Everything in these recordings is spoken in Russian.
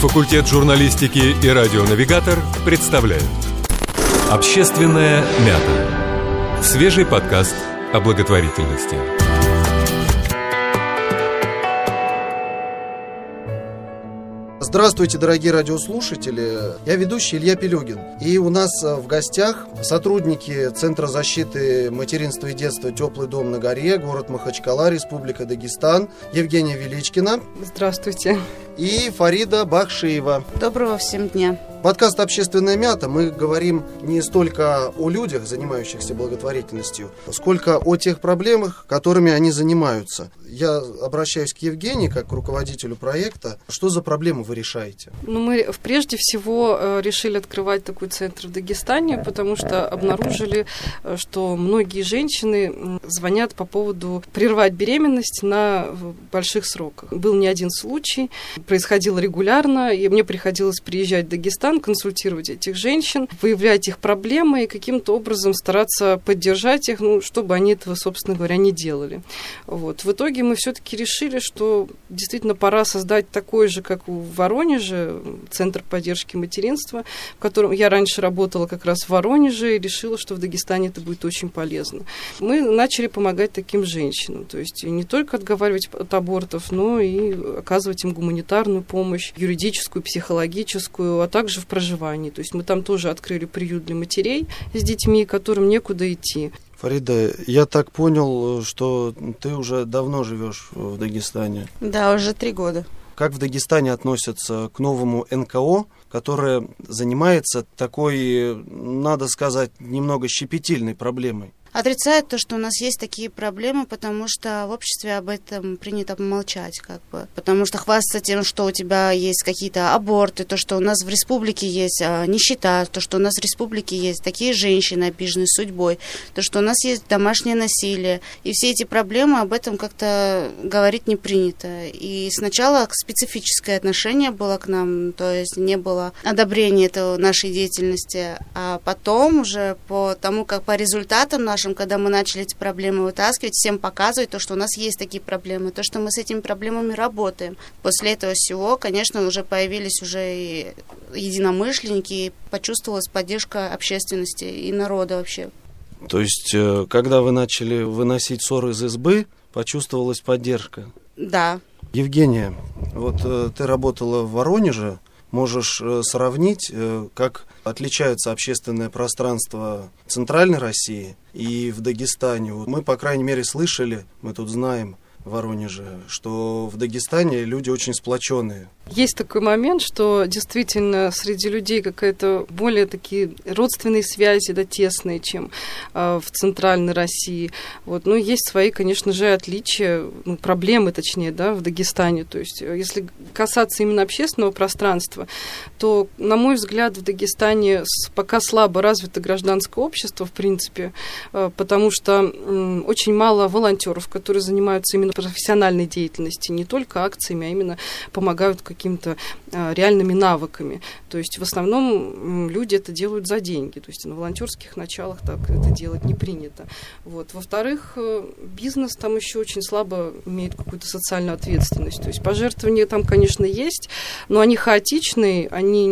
Факультет журналистики и радионавигатор представляют Общественная мята Свежий подкаст о благотворительности Здравствуйте, дорогие радиослушатели. Я ведущий Илья Пелюгин. И у нас э, в гостях сотрудники Центра защиты материнства и детства «Теплый дом на горе», город Махачкала, Республика Дагестан, Евгения Величкина. Здравствуйте. И Фарида Бахшиева. Доброго всем дня. Подкаст «Общественная мята» мы говорим не столько о людях, занимающихся благотворительностью, сколько о тех проблемах, которыми они занимаются. Я обращаюсь к Евгении, как к руководителю проекта. Что за проблемы вы решаете? Ну, мы прежде всего э, решили открывать такой центр в Дагестане, потому что обнаружили, э, что многие женщины звонят по поводу прервать беременность на больших сроках. Был не один случай, происходило регулярно, и мне приходилось приезжать в Дагестан, Казахстан, консультировать этих женщин, выявлять их проблемы и каким-то образом стараться поддержать их, ну, чтобы они этого, собственно говоря, не делали. Вот. В итоге мы все-таки решили, что действительно пора создать такой же, как у Воронеже, Центр поддержки материнства, в котором я раньше работала как раз в Воронеже и решила, что в Дагестане это будет очень полезно. Мы начали помогать таким женщинам, то есть не только отговаривать от абортов, но и оказывать им гуманитарную помощь, юридическую, психологическую, а также в проживании. То есть мы там тоже открыли приют для матерей с детьми, которым некуда идти. Фарида, я так понял, что ты уже давно живешь в Дагестане. Да, уже три года. Как в Дагестане относятся к новому НКО, которое занимается такой, надо сказать, немного щепетильной проблемой? Отрицает то, что у нас есть такие проблемы, потому что в обществе об этом принято молчать, как бы. Потому что хвастаться тем, что у тебя есть какие-то аборты, то, что у нас в республике есть а, нищета, то, что у нас в республике есть такие женщины, обиженные судьбой, то, что у нас есть домашнее насилие. И все эти проблемы об этом как-то говорить не принято. И сначала специфическое отношение было к нам, то есть не было одобрения этого нашей деятельности, а потом уже по тому, как по результатам нашим нашим, когда мы начали эти проблемы вытаскивать, всем показывать то, что у нас есть такие проблемы, то, что мы с этими проблемами работаем. После этого всего, конечно, уже появились уже и единомышленники, и почувствовалась поддержка общественности и народа вообще. То есть, э, когда вы начали выносить ссоры из избы, почувствовалась поддержка? Да. Евгения, вот э, ты работала в Воронеже, можешь э, сравнить, э, как отличаются общественное пространство Центральной России и в Дагестане. Мы, по крайней мере, слышали, мы тут знаем, Воронеже, что в Дагестане люди очень сплоченные. Есть такой момент, что действительно среди людей какая-то более такие родственные связи, да, тесные, чем э, в центральной России. Вот. Но есть свои, конечно же, отличия, ну, проблемы, точнее, да, в Дагестане. То есть, э, если касаться именно общественного пространства, то, на мой взгляд, в Дагестане пока слабо развито гражданское общество, в принципе, э, потому что э, очень мало волонтеров, которые занимаются именно профессиональной деятельностью, не только акциями, а именно помогают как какими-то а, реальными навыками. То есть в основном люди это делают за деньги. То есть на волонтерских началах так это делать не принято. Вот. Во-вторых, э, бизнес там еще очень слабо имеет какую-то социальную ответственность. То есть пожертвования там, конечно, есть, но они хаотичные, они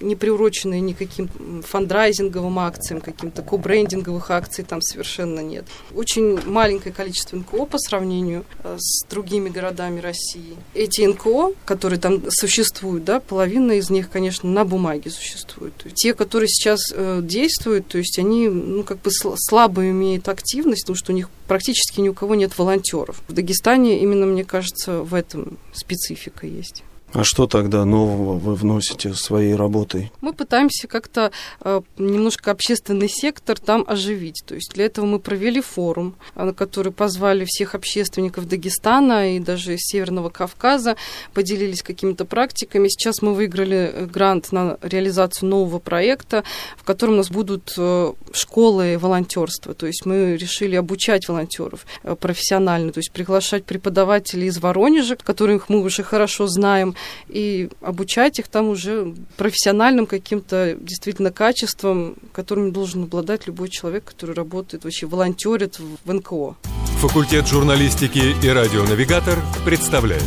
не приурочены никаким фандрайзинговым акциям, каким-то кобрендинговых акций там совершенно нет. Очень маленькое количество НКО по сравнению с другими городами России. Эти НКО, которые там существуют, да, половина из них, конечно, на бумаге существует. Те, которые сейчас э, действуют, то есть они, ну, как бы слабо имеют активность, потому что у них практически ни у кого нет волонтеров. В Дагестане именно, мне кажется, в этом специфика есть. А что тогда нового вы вносите своей работой? Мы пытаемся как-то э, немножко общественный сектор там оживить. То есть для этого мы провели форум, на который позвали всех общественников Дагестана и даже Северного Кавказа, поделились какими-то практиками. Сейчас мы выиграли э, грант на реализацию нового проекта, в котором у нас будут э, школы волонтерства. То есть мы решили обучать волонтеров э, профессионально, то есть приглашать преподавателей из Воронежа, которых мы уже хорошо знаем, и обучать их там уже профессиональным каким-то действительно качеством, которым должен обладать любой человек, который работает, вообще волонтерит в НКО. Факультет журналистики и радионавигатор представляют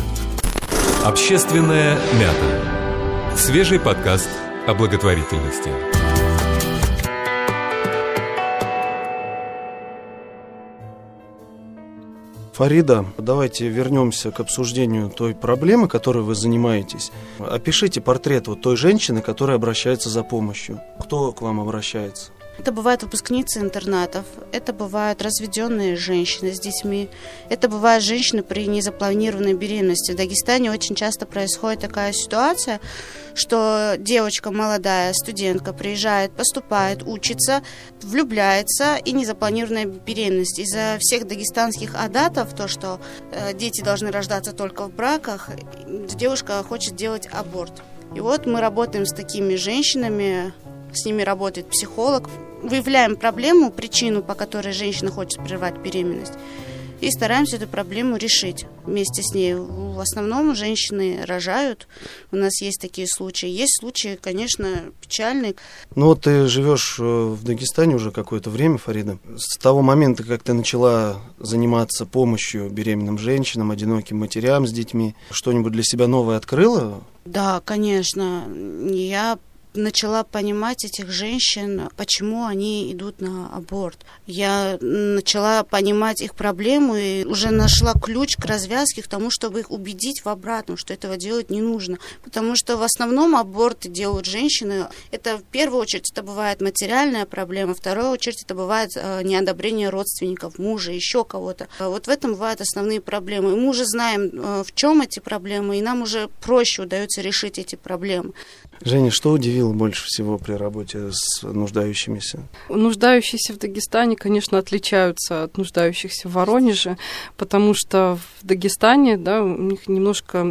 Общественная мята. Свежий подкаст о благотворительности. Фарида, давайте вернемся к обсуждению той проблемы, которой вы занимаетесь. Опишите портрет вот той женщины, которая обращается за помощью. Кто к вам обращается? Это бывают выпускницы интернатов, это бывают разведенные женщины с детьми, это бывают женщины при незапланированной беременности. В Дагестане очень часто происходит такая ситуация, что девочка молодая, студентка приезжает, поступает, учится, влюбляется и незапланированная беременность. Из-за всех дагестанских адатов, то, что э, дети должны рождаться только в браках, девушка хочет делать аборт. И вот мы работаем с такими женщинами, с ними работает психолог, выявляем проблему, причину, по которой женщина хочет прервать беременность, и стараемся эту проблему решить вместе с ней. В основном женщины рожают. У нас есть такие случаи. Есть случаи, конечно, печальные. Ну вот ты живешь э, в Дагестане уже какое-то время, Фарида. С того момента, как ты начала заниматься помощью беременным женщинам, одиноким матерям с детьми, что-нибудь для себя новое открыла? Да, конечно. Я начала понимать этих женщин, почему они идут на аборт. Я начала понимать их проблему и уже нашла ключ к развязке, к тому, чтобы их убедить в обратном, что этого делать не нужно. Потому что в основном аборты делают женщины. Это в первую очередь это бывает материальная проблема, в вторую очередь это бывает э, неодобрение родственников, мужа, еще кого-то. Вот в этом бывают основные проблемы. И мы уже знаем, э, в чем эти проблемы, и нам уже проще удается решить эти проблемы. Женя, что удивило больше всего при работе с нуждающимися? Нуждающиеся в Дагестане, конечно, отличаются от нуждающихся в Воронеже, потому что в Дагестане, да, у них немножко,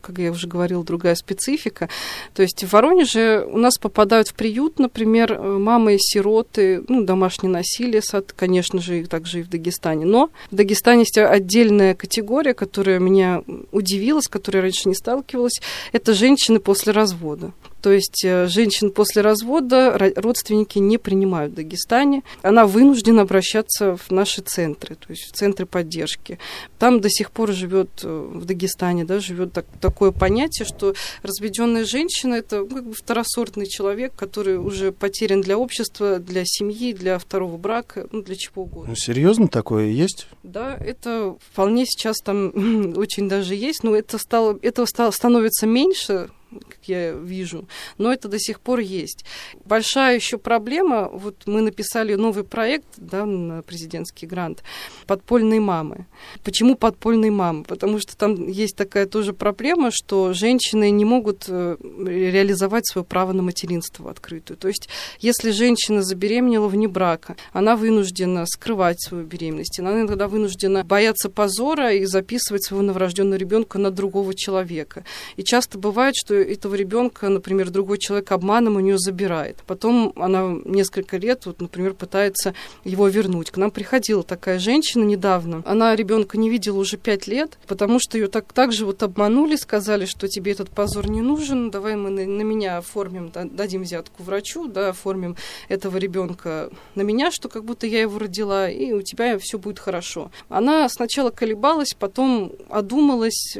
как я уже говорила, другая специфика. То есть в Воронеже у нас попадают в приют, например, мамы-сироты, ну, домашнее насилие, конечно же, также и в Дагестане. Но в Дагестане есть отдельная категория, которая меня удивила, с которой я раньше не сталкивалась. Это женщины после развода. То есть э, женщин после развода родственники не принимают в Дагестане. Она вынуждена обращаться в наши центры, то есть в центры поддержки. Там до сих пор живет э, в Дагестане, да, живет так, такое понятие, что разведенная женщина это ну, как бы второсортный человек, который уже потерян для общества, для семьи, для второго брака, ну для чего угодно. Ну, серьезно такое есть? Да, это вполне сейчас там очень даже есть, но это стало, этого стало, становится меньше как я вижу, но это до сих пор есть. Большая еще проблема, вот мы написали новый проект да, на президентский грант «Подпольные мамы». Почему подпольные мамы? Потому что там есть такая тоже проблема, что женщины не могут э, реализовать свое право на материнство в открытую. То есть, если женщина забеременела вне брака, она вынуждена скрывать свою беременность, она иногда вынуждена бояться позора и записывать своего новорожденного ребенка на другого человека. И часто бывает, что этого ребенка, например, другой человек обманом у нее забирает. Потом она несколько лет, вот, например, пытается его вернуть. К нам приходила такая женщина недавно. Она ребенка не видела уже пять лет, потому что ее так, так же вот обманули, сказали, что тебе этот позор не нужен, давай мы на, на меня оформим, дадим взятку врачу, да, оформим этого ребенка на меня, что как будто я его родила, и у тебя все будет хорошо. Она сначала колебалась, потом одумалась,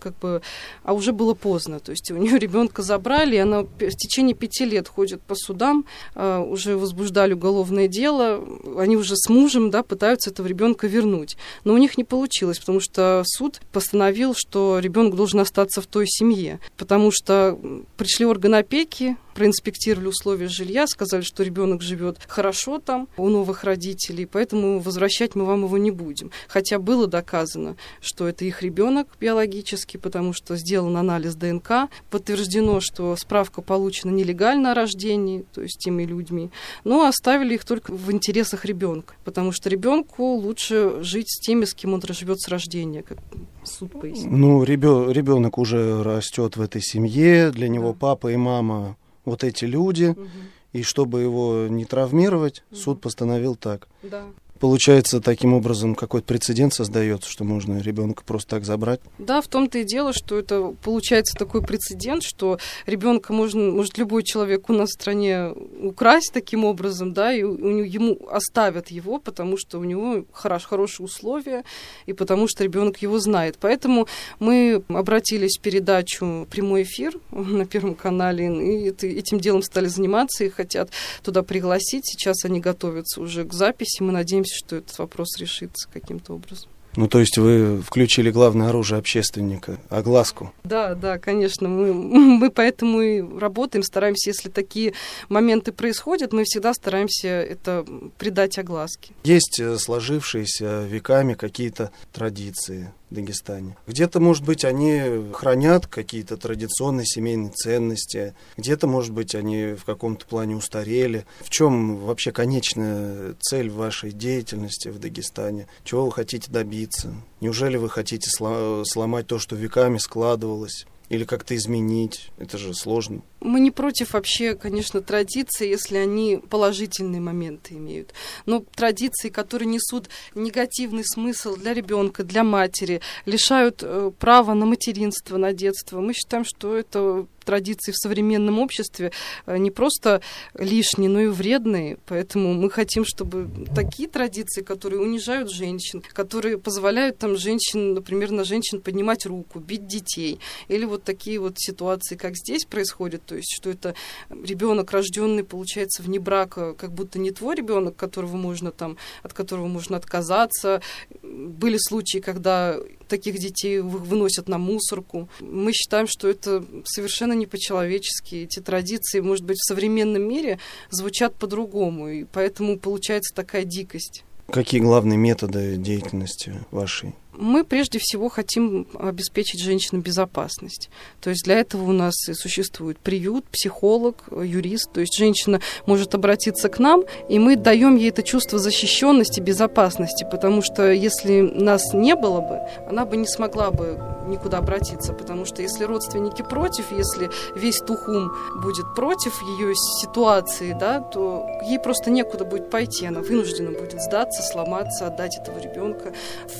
как бы, а уже было поздно. То есть у нее ребенка забрали, и она в течение пяти лет ходит по судам, а, уже возбуждали уголовное дело, они уже с мужем да, пытаются этого ребенка вернуть. Но у них не получилось, потому что суд постановил, что ребенок должен остаться в той семье, потому что пришли органы опеки, проинспектировали условия жилья, сказали, что ребенок живет хорошо там у новых родителей, поэтому возвращать мы вам его не будем. Хотя было доказано, что это их ребенок биологический, потому что сделан анализ ДНК, подтверждено, что справка получена нелегально о рождении, то есть теми людьми, но оставили их только в интересах ребенка, потому что ребенку лучше жить с теми, с кем он живет с рождения, как суд пояснил. Ну, ребенок уже растет в этой семье, для него да. папа и мама вот эти люди, угу. и чтобы его не травмировать, угу. суд постановил так. Да. Получается, таким образом какой-то прецедент создается, что можно ребенка просто так забрать? Да, в том-то и дело, что это получается такой прецедент, что ребенка можно, может любой человек у нас в стране украсть таким образом, да, и у, ему оставят его, потому что у него хорош, хорошие условия, и потому что ребенок его знает. Поэтому мы обратились в передачу «Прямой эфир» на Первом канале, и это, этим делом стали заниматься, и хотят туда пригласить. Сейчас они готовятся уже к записи. Мы надеемся, что этот вопрос решится каким-то образом. Ну, то есть вы включили главное оружие общественника, огласку. Да, да, конечно. Мы, мы поэтому и работаем, стараемся, если такие моменты происходят, мы всегда стараемся это придать огласке. Есть э, сложившиеся веками какие-то традиции, Дагестане. Где-то, может быть, они хранят какие-то традиционные семейные ценности, где-то, может быть, они в каком-то плане устарели. В чем вообще конечная цель вашей деятельности в Дагестане? Чего вы хотите добиться? Неужели вы хотите сломать то, что веками складывалось? Или как-то изменить? Это же сложно. Мы не против вообще, конечно, традиций, если они положительные моменты имеют. Но традиции, которые несут негативный смысл для ребенка, для матери, лишают э, права на материнство, на детство, мы считаем, что это традиции в современном обществе э, не просто лишние, но и вредные. Поэтому мы хотим, чтобы такие традиции, которые унижают женщин, которые позволяют там женщин, например, на женщин поднимать руку, бить детей, или вот такие вот ситуации, как здесь происходит, то есть что это ребенок рожденный, получается, вне брака, как будто не твой ребенок, которого можно там, от которого можно отказаться. Были случаи, когда таких детей выносят на мусорку. Мы считаем, что это совершенно не по-человечески. Эти традиции, может быть, в современном мире звучат по-другому, и поэтому получается такая дикость. Какие главные методы деятельности вашей? Мы прежде всего хотим обеспечить женщинам безопасность. То есть для этого у нас и существует приют, психолог, юрист. То есть женщина может обратиться к нам, и мы даем ей это чувство защищенности, безопасности, потому что если нас не было бы, она бы не смогла бы никуда обратиться, потому что если родственники против, если весь Тухум будет против ее ситуации, да, то ей просто некуда будет пойти, она вынуждена будет сдаться, сломаться, отдать этого ребенка.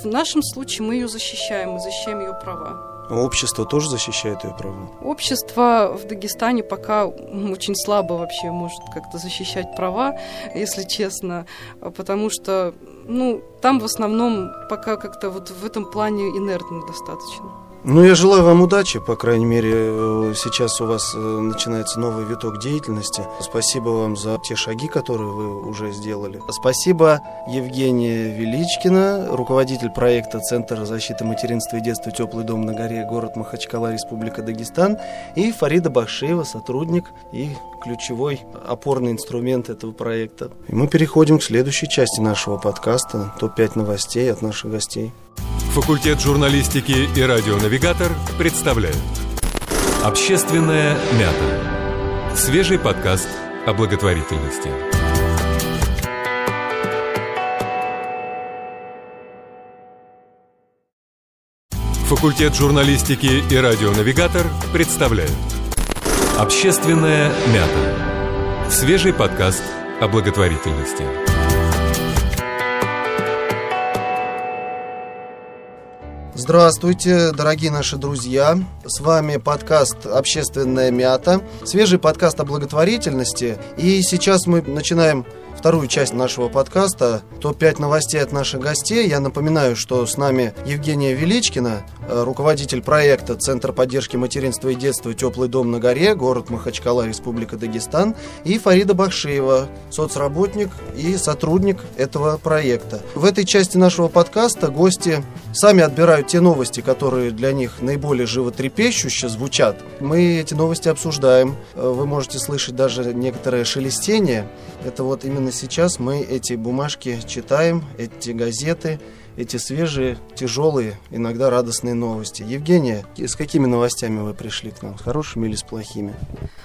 В нашем случае мы ее защищаем, мы защищаем ее права. А общество тоже защищает ее права? Общество в Дагестане пока очень слабо вообще может как-то защищать права, если честно, потому что ну, там в основном пока как-то вот в этом плане инертно достаточно. Ну, я желаю вам удачи, по крайней мере, э, сейчас у вас э, начинается новый виток деятельности. Спасибо вам за те шаги, которые вы уже сделали. Спасибо Евгения Величкина, руководитель проекта Центра защиты материнства и детства «Теплый дом на горе», город Махачкала, Республика Дагестан, и Фарида Бахшеева, сотрудник и ключевой опорный инструмент этого проекта. И мы переходим к следующей части нашего подкаста, топ-5 новостей от наших гостей. Факультет журналистики и радионавигатор представляют. Общественная мята Свежий подкаст о благотворительности. Факультет журналистики и радионавигатор представляют Общественная мята Свежий подкаст о благотворительности Здравствуйте, дорогие наши друзья. С вами подкаст «Общественная мята», свежий подкаст о благотворительности. И сейчас мы начинаем вторую часть нашего подкаста «Топ-5 новостей от наших гостей». Я напоминаю, что с нами Евгения Величкина, э, руководитель проекта Центр поддержки материнства и детства «Теплый дом на горе», город Махачкала, Республика Дагестан, и Фарида Бахшеева, соцработник и сотрудник этого проекта. В этой части нашего подкаста гости сами отбирают те новости, которые для них наиболее животрепещуще звучат. Мы эти новости обсуждаем. Э, вы можете слышать даже некоторое шелестение. Это вот именно сейчас мы эти бумажки читаем, эти газеты, эти свежие, тяжелые, иногда радостные новости. Евгения, с какими новостями вы пришли к нам? С хорошими или с плохими?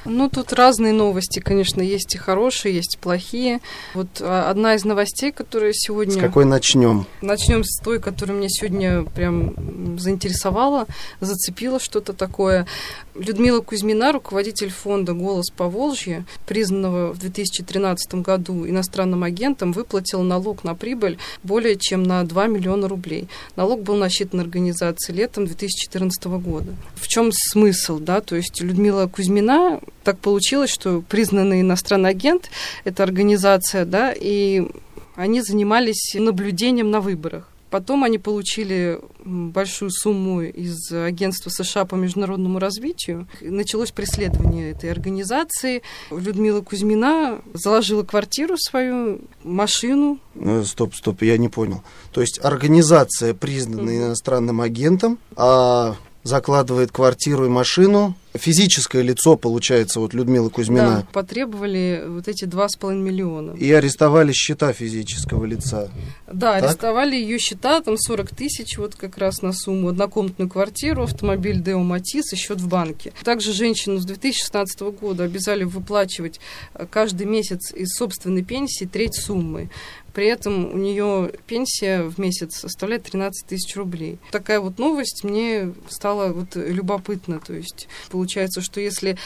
Ну, тут разные новости, конечно, есть и хорошие, есть и плохие. Вот а, одна из новостей, которая сегодня... С какой начнем? Начнем с той, которая меня сегодня прям заинтересовала, зацепила что-то такое. Людмила Кузьмина, руководитель фонда «Голос по Волжье», признанного в 2013 году иностранным агентом, выплатила налог на прибыль более чем на 2 миллиона рублей. Налог был насчитан организации летом 2014 года. В чем смысл? Да? То есть Людмила Кузьмина, так получилось, что признанный иностранный агент, это организация, да, и они занимались наблюдением на выборах. Потом они получили большую сумму из агентства США по международному развитию. Началось преследование этой организации. Людмила Кузьмина заложила квартиру свою, машину. Э, стоп, стоп, я не понял. То есть организация признана mm-hmm. иностранным агентом, а закладывает квартиру и машину. Физическое лицо, получается, вот Людмила Кузьмина. Да, потребовали вот эти два с половиной миллиона. И арестовали счета физического лица. Да, так? арестовали ее счета, там 40 тысяч вот как раз на сумму, однокомнатную квартиру, автомобиль Део Матис и счет в банке. Также женщину с 2016 года обязали выплачивать э, каждый месяц из собственной пенсии треть суммы. При этом у нее пенсия в месяц составляет 13 тысяч рублей. Такая вот новость мне стала вот любопытна. То есть получается, что если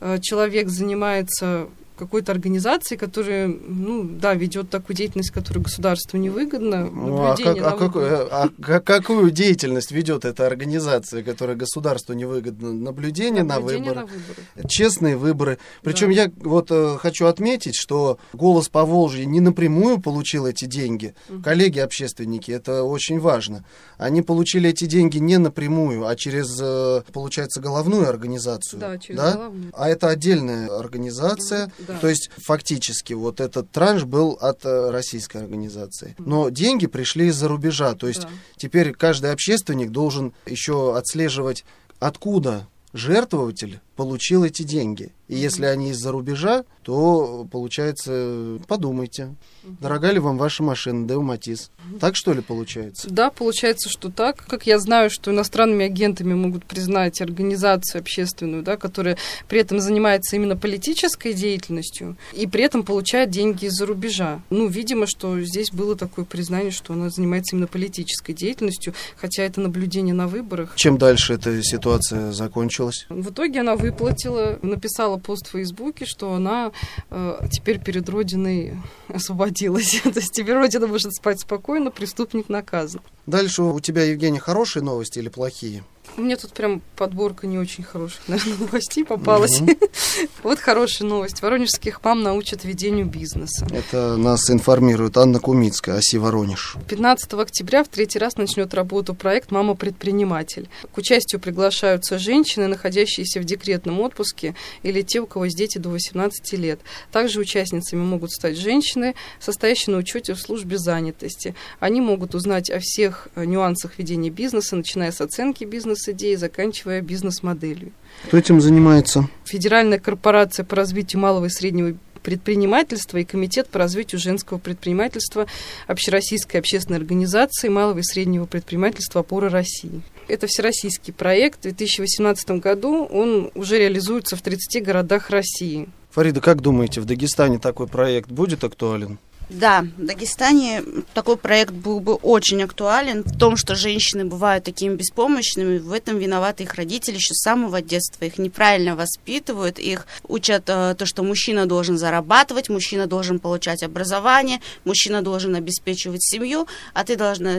э, человек занимается какой-то организации, которая, ну, да, ведет такую деятельность, которая государству невыгодна. Ну, а, как, а, какой, а, а какую деятельность ведет эта организация, которая государству невыгодна? Наблюдение, Наблюдение на, выборы, на выборы. Честные выборы. Причем да. я вот э, хочу отметить, что «Голос по Волжье» не напрямую получил эти деньги. Угу. Коллеги-общественники, это очень важно. Они получили эти деньги не напрямую, а через, э, получается, головную организацию. Да, через да? головную. А это отдельная организация. Да да. То есть фактически вот этот транш был от э, российской организации. Но деньги пришли из-за рубежа. То есть да. теперь каждый общественник должен еще отслеживать, откуда жертвователь получил эти деньги. И если они из-за рубежа, то, получается, подумайте, дорога ли вам ваша машина, Део Матис. Так что ли получается? Да, получается, что так. Как я знаю, что иностранными агентами могут признать организацию общественную, да, которая при этом занимается именно политической деятельностью и при этом получает деньги из-за рубежа. Ну, видимо, что здесь было такое признание, что она занимается именно политической деятельностью, хотя это наблюдение на выборах. Чем дальше эта ситуация закончилась? В итоге она выплатила, написала пост в Фейсбуке, что она э, теперь перед Родиной освободилась. То есть теперь Родина может спать спокойно, преступник наказан. Дальше у тебя, Евгений, хорошие новости или плохие? У меня тут прям подборка не очень хороших, наверное, новостей попалась. Угу. вот хорошая новость. Воронежских мам научат ведению бизнеса. Это нас информирует Анна Кумицкая, оси Воронеж. 15 октября в третий раз начнет работу проект «Мама-предприниматель». К участию приглашаются женщины, находящиеся в декретном отпуске, или те, у кого есть дети до 18 лет. Также участницами могут стать женщины, состоящие на учете в службе занятости. Они могут узнать о всех нюансах ведения бизнеса, начиная с оценки бизнеса, бизнес-идеи, заканчивая бизнес-моделью. Кто этим занимается? Федеральная корпорация по развитию малого и среднего предпринимательства и Комитет по развитию женского предпринимательства Общероссийской общественной организации малого и среднего предпринимательства «Опора России». Это всероссийский проект. В 2018 году он уже реализуется в 30 городах России. Фарида, как думаете, в Дагестане такой проект будет актуален? Да, в Дагестане такой проект был бы очень актуален в том, что женщины бывают такими беспомощными. В этом виноваты их родители еще с самого детства. Их неправильно воспитывают, их учат э, то, что мужчина должен зарабатывать, мужчина должен получать образование, мужчина должен обеспечивать семью, а ты должна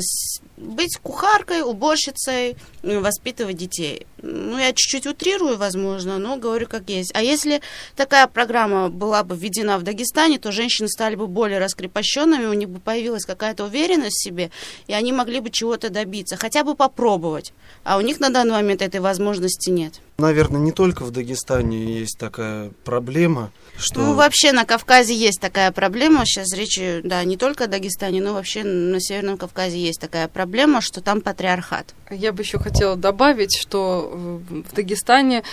быть кухаркой, уборщицей, воспитывать детей. Ну, я чуть-чуть утрирую, возможно, но говорю как есть. А если такая программа была бы введена в Дагестане, то женщины стали бы более раскрепощенными, у них бы появилась какая-то уверенность в себе, и они могли бы чего-то добиться, хотя бы попробовать. А у них на данный момент этой возможности нет. Наверное, не только в Дагестане есть такая проблема, что... Ну, вообще на Кавказе есть такая проблема. Сейчас речь, да, не только о Дагестане, но вообще на Северном Кавказе есть такая проблема, что там патриархат. Я бы еще хотела добавить, что в Дагестане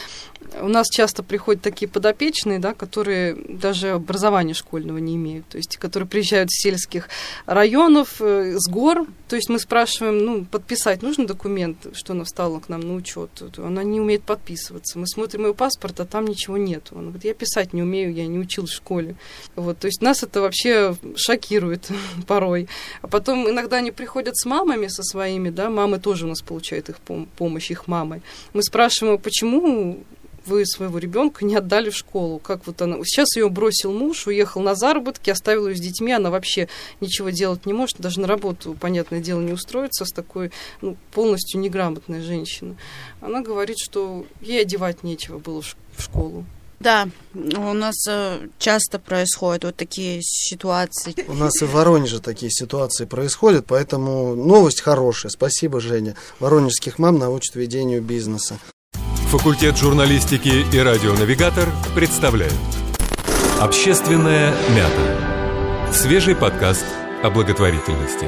у нас часто приходят такие подопечные, да, которые даже образования школьного не имеют, то есть которые приезжают с сельских районов, э, с гор. То есть мы спрашиваем, ну, подписать нужно документ, что она встала к нам на учет. Она не умеет подписываться. Мы смотрим ее паспорт, а там ничего нет. Он говорит, я писать не умею, я не училась в школе. Вот, то есть нас это вообще шокирует порой. А потом иногда они приходят с мамами со своими, да, мамы тоже у нас получают их пом- помощь, их мамы. Мы спрашиваем, почему вы своего ребенка не отдали в школу. Как вот она... Сейчас ее бросил муж, уехал на заработки, оставил ее с детьми, она вообще ничего делать не может, даже на работу, понятное дело, не устроится с такой ну, полностью неграмотной женщиной. Она говорит, что ей одевать нечего было в школу. Да, у нас э, часто происходят вот такие ситуации. У нас и в Воронеже такие ситуации происходят, поэтому новость хорошая. Спасибо, Женя. Воронежских мам научат ведению бизнеса. Факультет журналистики и радионавигатор представляют Общественная мята. Свежий подкаст о благотворительности.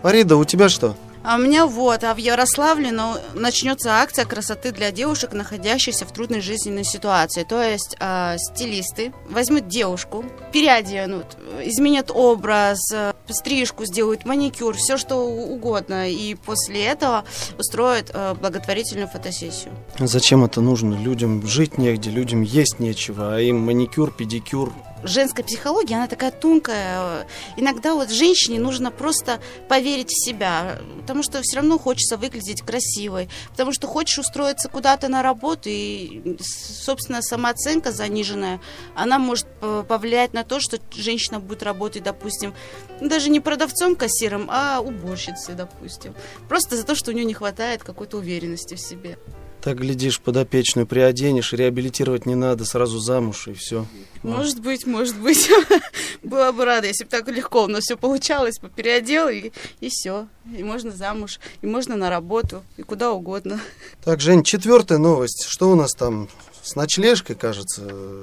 Фарида, у тебя что? А у меня вот, а в Ярославле ну, начнется акция красоты для девушек, находящихся в трудной жизненной ситуации. То есть э, стилисты возьмут девушку, переоденут, изменят образ, э, стрижку сделают, маникюр, все что угодно. И после этого устроят э, благотворительную фотосессию. Зачем это нужно? Людям жить негде, людям есть нечего, а им маникюр, педикюр, женская психология, она такая тонкая. Иногда вот женщине нужно просто поверить в себя, потому что все равно хочется выглядеть красивой, потому что хочешь устроиться куда-то на работу, и, собственно, самооценка заниженная, она может повлиять на то, что женщина будет работать, допустим, даже не продавцом-кассиром, а уборщицей, допустим. Просто за то, что у нее не хватает какой-то уверенности в себе. Так, глядишь, подопечную приоденешь, реабилитировать не надо, сразу замуж и все. Может быть, может быть. Была бы рада, если бы так легко у нас все получалось, переодел и, и все. И можно замуж, и можно на работу, и куда угодно. Так, Жень, четвертая новость. Что у нас там с ночлежкой, кажется,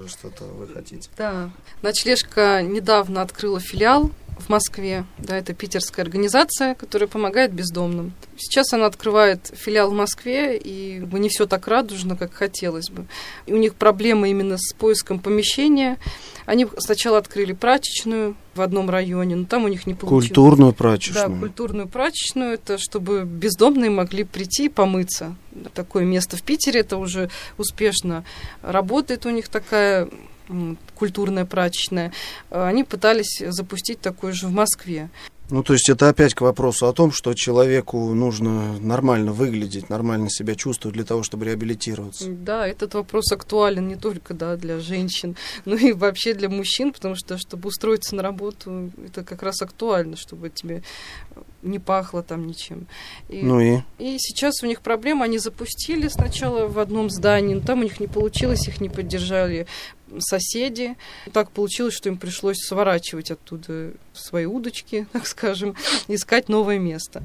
что-то вы хотите? Да. Ночлежка недавно открыла филиал в Москве. Да, это питерская организация, которая помогает бездомным. Сейчас она открывает филиал в Москве, и не все так радужно, как хотелось бы. И у них проблемы именно с поиском помещения. Они сначала открыли прачечную в одном районе, но там у них не получилось. Культурную прачечную. Да, культурную прачечную, это чтобы бездомные могли прийти и помыться. Такое место в Питере, это уже успешно работает у них такая культурная прачечная, э, они пытались запустить такое же в Москве. Ну, то есть это опять к вопросу о том, что человеку нужно нормально выглядеть, нормально себя чувствовать для того, чтобы реабилитироваться. Да, этот вопрос актуален не только да, для женщин, но и вообще для мужчин, потому что, чтобы устроиться на работу, это как раз актуально, чтобы тебе не пахло там ничем. И, ну и? И сейчас у них проблема, они запустили сначала в одном здании, но там у них не получилось, их не поддержали соседи. Так получилось, что им пришлось сворачивать оттуда свои удочки, так скажем, искать новое место.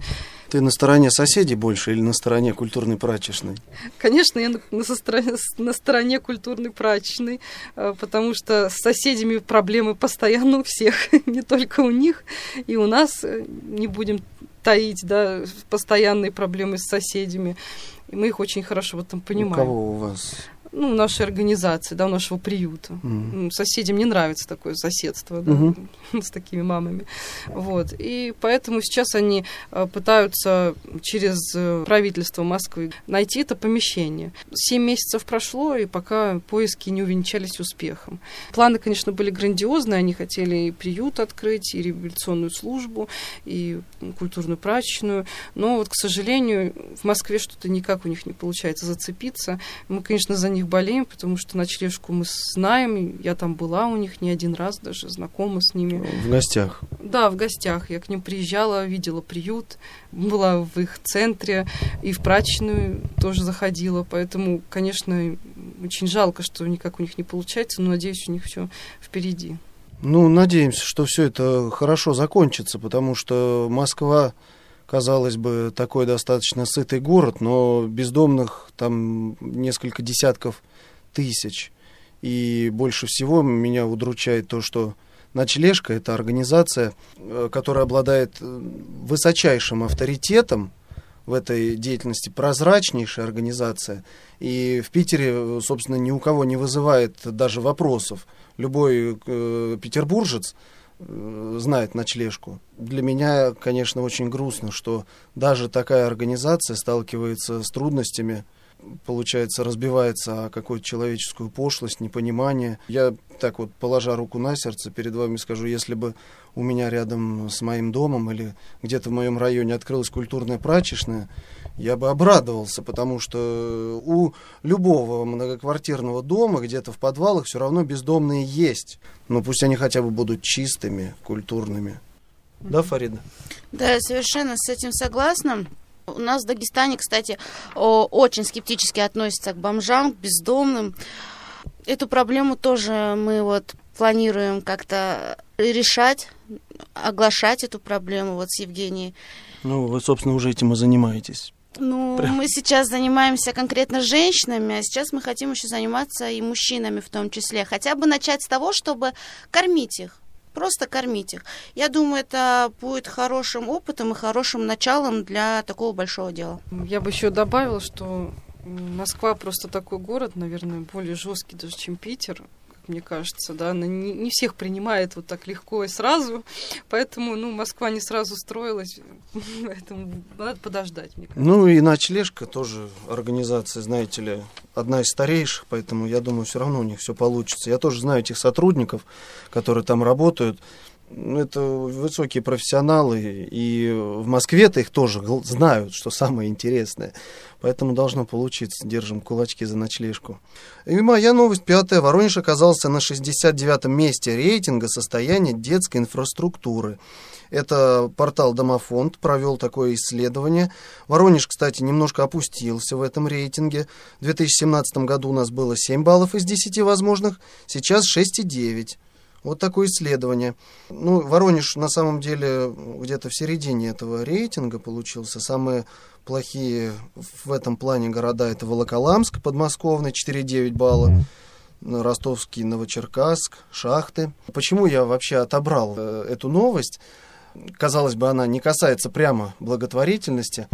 Ты на стороне соседей больше или на стороне культурной прачечной? Конечно, я на, на, стороне, на стороне культурной прачечной, а, потому что с соседями проблемы постоянно у всех, не только у них, и у нас э, не будем таить, да, постоянные проблемы с соседями. И мы их очень хорошо в этом понимаем. У кого у вас ну, нашей организации, да, нашего приюта. Mm. Соседям не нравится такое соседство да, mm-hmm. с такими мамами. Вот. И поэтому сейчас они э, пытаются через э, правительство Москвы найти это помещение. Семь месяцев прошло, и пока поиски не увенчались успехом. Планы, конечно, были грандиозные. Они хотели и приют открыть, и революционную службу, и культурную прачечную. Но вот, к сожалению, в Москве что-то никак у них не получается зацепиться. Мы, конечно, за них них болеем, потому что ночлежку мы знаем. Я там была у них не один раз, даже знакома с ними. В гостях? Да, в гостях. Я к ним приезжала, видела приют, была в их центре и в прачечную тоже заходила. Поэтому, конечно, очень жалко, что никак у них не получается, но надеюсь, у них все впереди. Ну, надеемся, что все это хорошо закончится, потому что Москва казалось бы, такой достаточно сытый город, но бездомных там несколько десятков тысяч. И больше всего меня удручает то, что Ночлежка – это организация, э, которая обладает э, высочайшим авторитетом в этой деятельности прозрачнейшая организация. И в Питере, собственно, ни у кого не вызывает даже вопросов. Любой э, петербуржец э, знает ночлежку. Для меня, конечно, очень грустно, что даже такая организация сталкивается с трудностями получается, разбивается о какую-то человеческую пошлость, непонимание. Я так вот, положа руку на сердце, перед вами скажу, если бы у меня рядом с моим домом или где-то в моем районе открылась культурная прачечная, я бы обрадовался, потому что у любого многоквартирного дома где-то в подвалах все равно бездомные есть. Но пусть они хотя бы будут чистыми, культурными. Да, Фарида? Да, я совершенно с этим согласна. У нас в Дагестане, кстати, очень скептически относятся к бомжам, к бездомным. Эту проблему тоже мы вот планируем как-то решать, оглашать эту проблему вот с Евгенией. Ну, вы, собственно, уже этим и занимаетесь. Ну, Прям. мы сейчас занимаемся конкретно женщинами, а сейчас мы хотим еще заниматься и мужчинами в том числе. Хотя бы начать с того, чтобы кормить их просто кормить их. Я думаю, это будет хорошим опытом и хорошим началом для такого большого дела. Я бы еще добавила, что Москва просто такой город, наверное, более жесткий даже, чем Питер мне кажется, да, она не, не всех принимает вот так легко и сразу, поэтому, ну, Москва не сразу строилась, поэтому надо подождать, мне кажется. Ну и ночлежка тоже организация, знаете ли, одна из старейших, поэтому я думаю, все равно у них все получится. Я тоже знаю этих сотрудников, которые там работают, это высокие профессионалы, и в Москве-то их тоже знают, что самое интересное. Поэтому должно получиться. Держим кулачки за ночлежку. И моя новость пятая. Воронеж оказался на 69-м месте рейтинга состояния детской инфраструктуры. Это портал Домофонд провел такое исследование. Воронеж, кстати, немножко опустился в этом рейтинге. В 2017 году у нас было 7 баллов из 10 возможных, сейчас 6,9. Вот такое исследование. Ну, Воронеж на самом деле где-то в середине этого рейтинга получился. Самые плохие в этом плане города это Волоколамск, подмосковный, 4,9 балла. Ростовский, Новочеркасск, Шахты. Почему я вообще отобрал э, эту новость? Казалось бы, она не касается прямо благотворительности,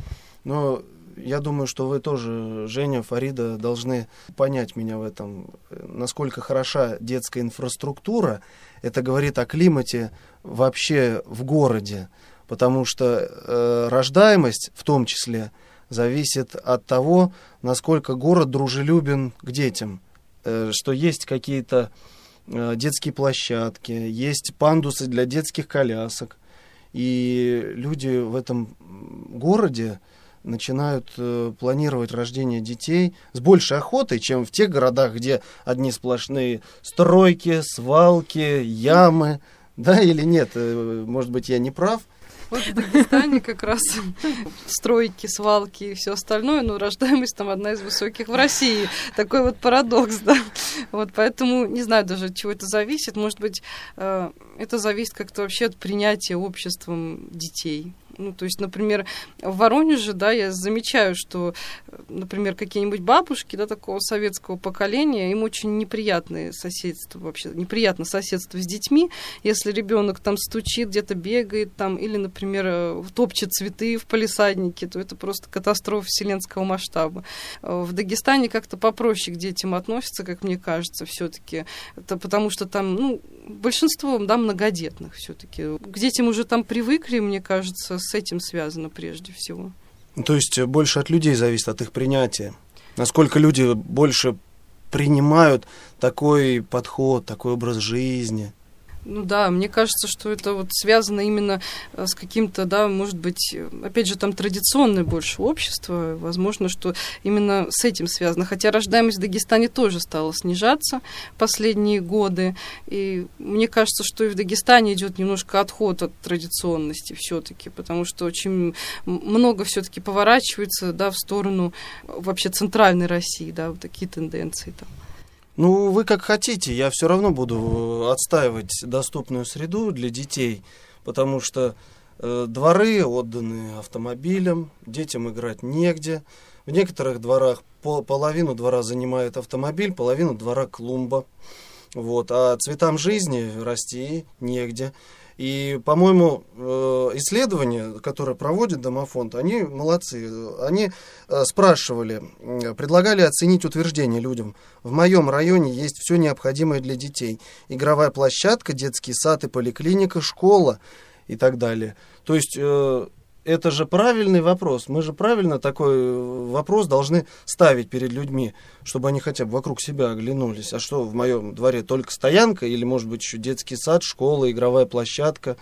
но я думаю, что вы тоже, Женя, Фарида, должны понять меня в этом. Насколько хороша детская инфраструктура, это говорит о климате вообще в городе. Потому что э, рождаемость в том числе зависит от того, насколько город дружелюбен к детям. Э, что есть какие-то э, детские площадки, есть пандусы для детских колясок. И люди в этом городе начинают э, планировать рождение детей с большей охотой, чем в тех городах, где одни сплошные стройки, свалки, ямы. Да или нет? Э, может быть, я не прав? Вот в Дагестане как раз стройки, свалки и все остальное, но рождаемость там одна из высоких в России. Такой вот парадокс, да. Вот поэтому не знаю даже, от чего это зависит. Может быть, э, это зависит как-то вообще от принятия обществом детей. Ну, то есть, например, в Воронеже, да, я замечаю, что, например, какие-нибудь бабушки, да, такого советского поколения, им очень неприятное соседство вообще, неприятно соседство с детьми, если ребенок там стучит, где-то бегает там, или, например, э, топчет цветы в палисаднике, то это просто катастрофа вселенского масштаба. Э, в Дагестане как-то попроще к детям относятся, как мне кажется, все-таки, потому что там, ну, большинство, да, многодетных все-таки. К детям уже там привыкли, мне кажется, с этим связано прежде всего. То есть э, больше от людей зависит, от их принятия. Насколько люди больше принимают такой подход, такой образ жизни. Ну да, мне кажется, что это вот связано именно э, с каким-то, да, может быть, э, опять же, там традиционное больше общество, возможно, что именно с этим связано. Хотя рождаемость в Дагестане тоже стала снижаться последние годы, и мне кажется, что и в Дагестане идет немножко отход от традиционности все-таки, потому что очень много все-таки поворачивается, да, в сторону вообще центральной России, да, вот такие тенденции там. Ну, вы как хотите, я все равно буду отстаивать доступную среду для детей, потому что э, дворы отданы автомобилям, детям играть негде. В некоторых дворах по, половину двора занимает автомобиль, половину двора клумба. Вот, а цветам жизни расти негде. И, по-моему, э, исследования, которые проводит Домофонд, они молодцы. Они э, спрашивали, предлагали оценить утверждение людям. В моем районе есть все необходимое для детей. Игровая площадка, детский сад и поликлиника, школа и так далее. То есть э, это же правильный вопрос. Мы же правильно такой э, вопрос должны ставить перед людьми, чтобы они хотя бы вокруг себя оглянулись. А что в моем дворе только стоянка или, может быть, еще детский сад, школа, игровая площадка?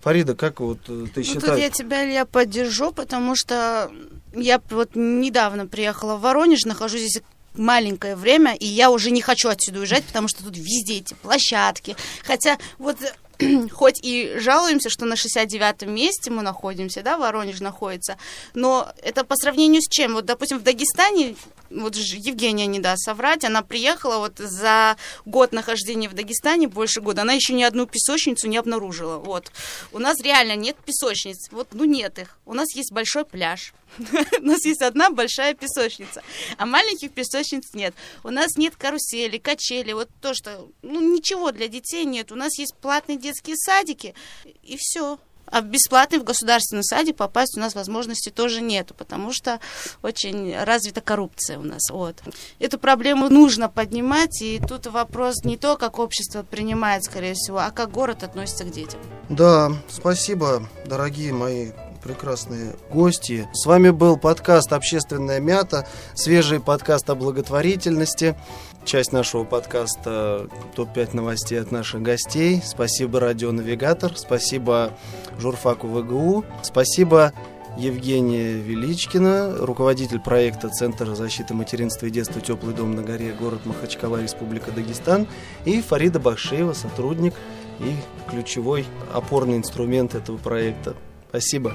Фарида, как вот э, ты ну, считаешь? Тут я тебя, Илья, поддержу, потому что я вот недавно приехала в Воронеж, нахожусь здесь маленькое время, и я уже не хочу отсюда уезжать, потому что тут везде эти площадки. Хотя вот хоть и жалуемся, что на 69-м месте мы находимся, да, Воронеж находится, но это по сравнению с чем? Вот, допустим, в Дагестане, вот Евгения не даст соврать, она приехала вот за год нахождения в Дагестане, больше года, она еще ни одну песочницу не обнаружила, вот. У нас реально нет песочниц, вот, ну нет их. У нас есть большой пляж, у нас есть одна большая песочница, а маленьких песочниц нет. У нас нет карусели, качели, вот то, что, ну, ничего для детей нет. У нас есть платные детские садики, и все. А в бесплатный в государственный садик попасть у нас возможности тоже нету, потому что очень развита коррупция у нас. Вот. Эту проблему нужно поднимать, и тут вопрос не то, как общество принимает, скорее всего, а как город относится к детям. Да, спасибо, дорогие мои прекрасные гости. С вами был подкаст «Общественная мята», свежий подкаст о благотворительности. Часть нашего подкаста «Топ-5 новостей от наших гостей». Спасибо «Радио Навигатор», спасибо журфаку ВГУ, спасибо Евгения Величкина, руководитель проекта Центра защиты материнства и детства «Теплый дом на горе», город Махачкала, Республика Дагестан, и Фарида Бахшеева, сотрудник и ключевой опорный инструмент этого проекта. Спасибо.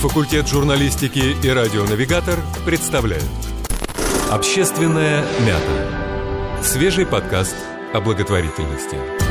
Факультет журналистики и радионавигатор представляют Общественная мята. Свежий подкаст о благотворительности.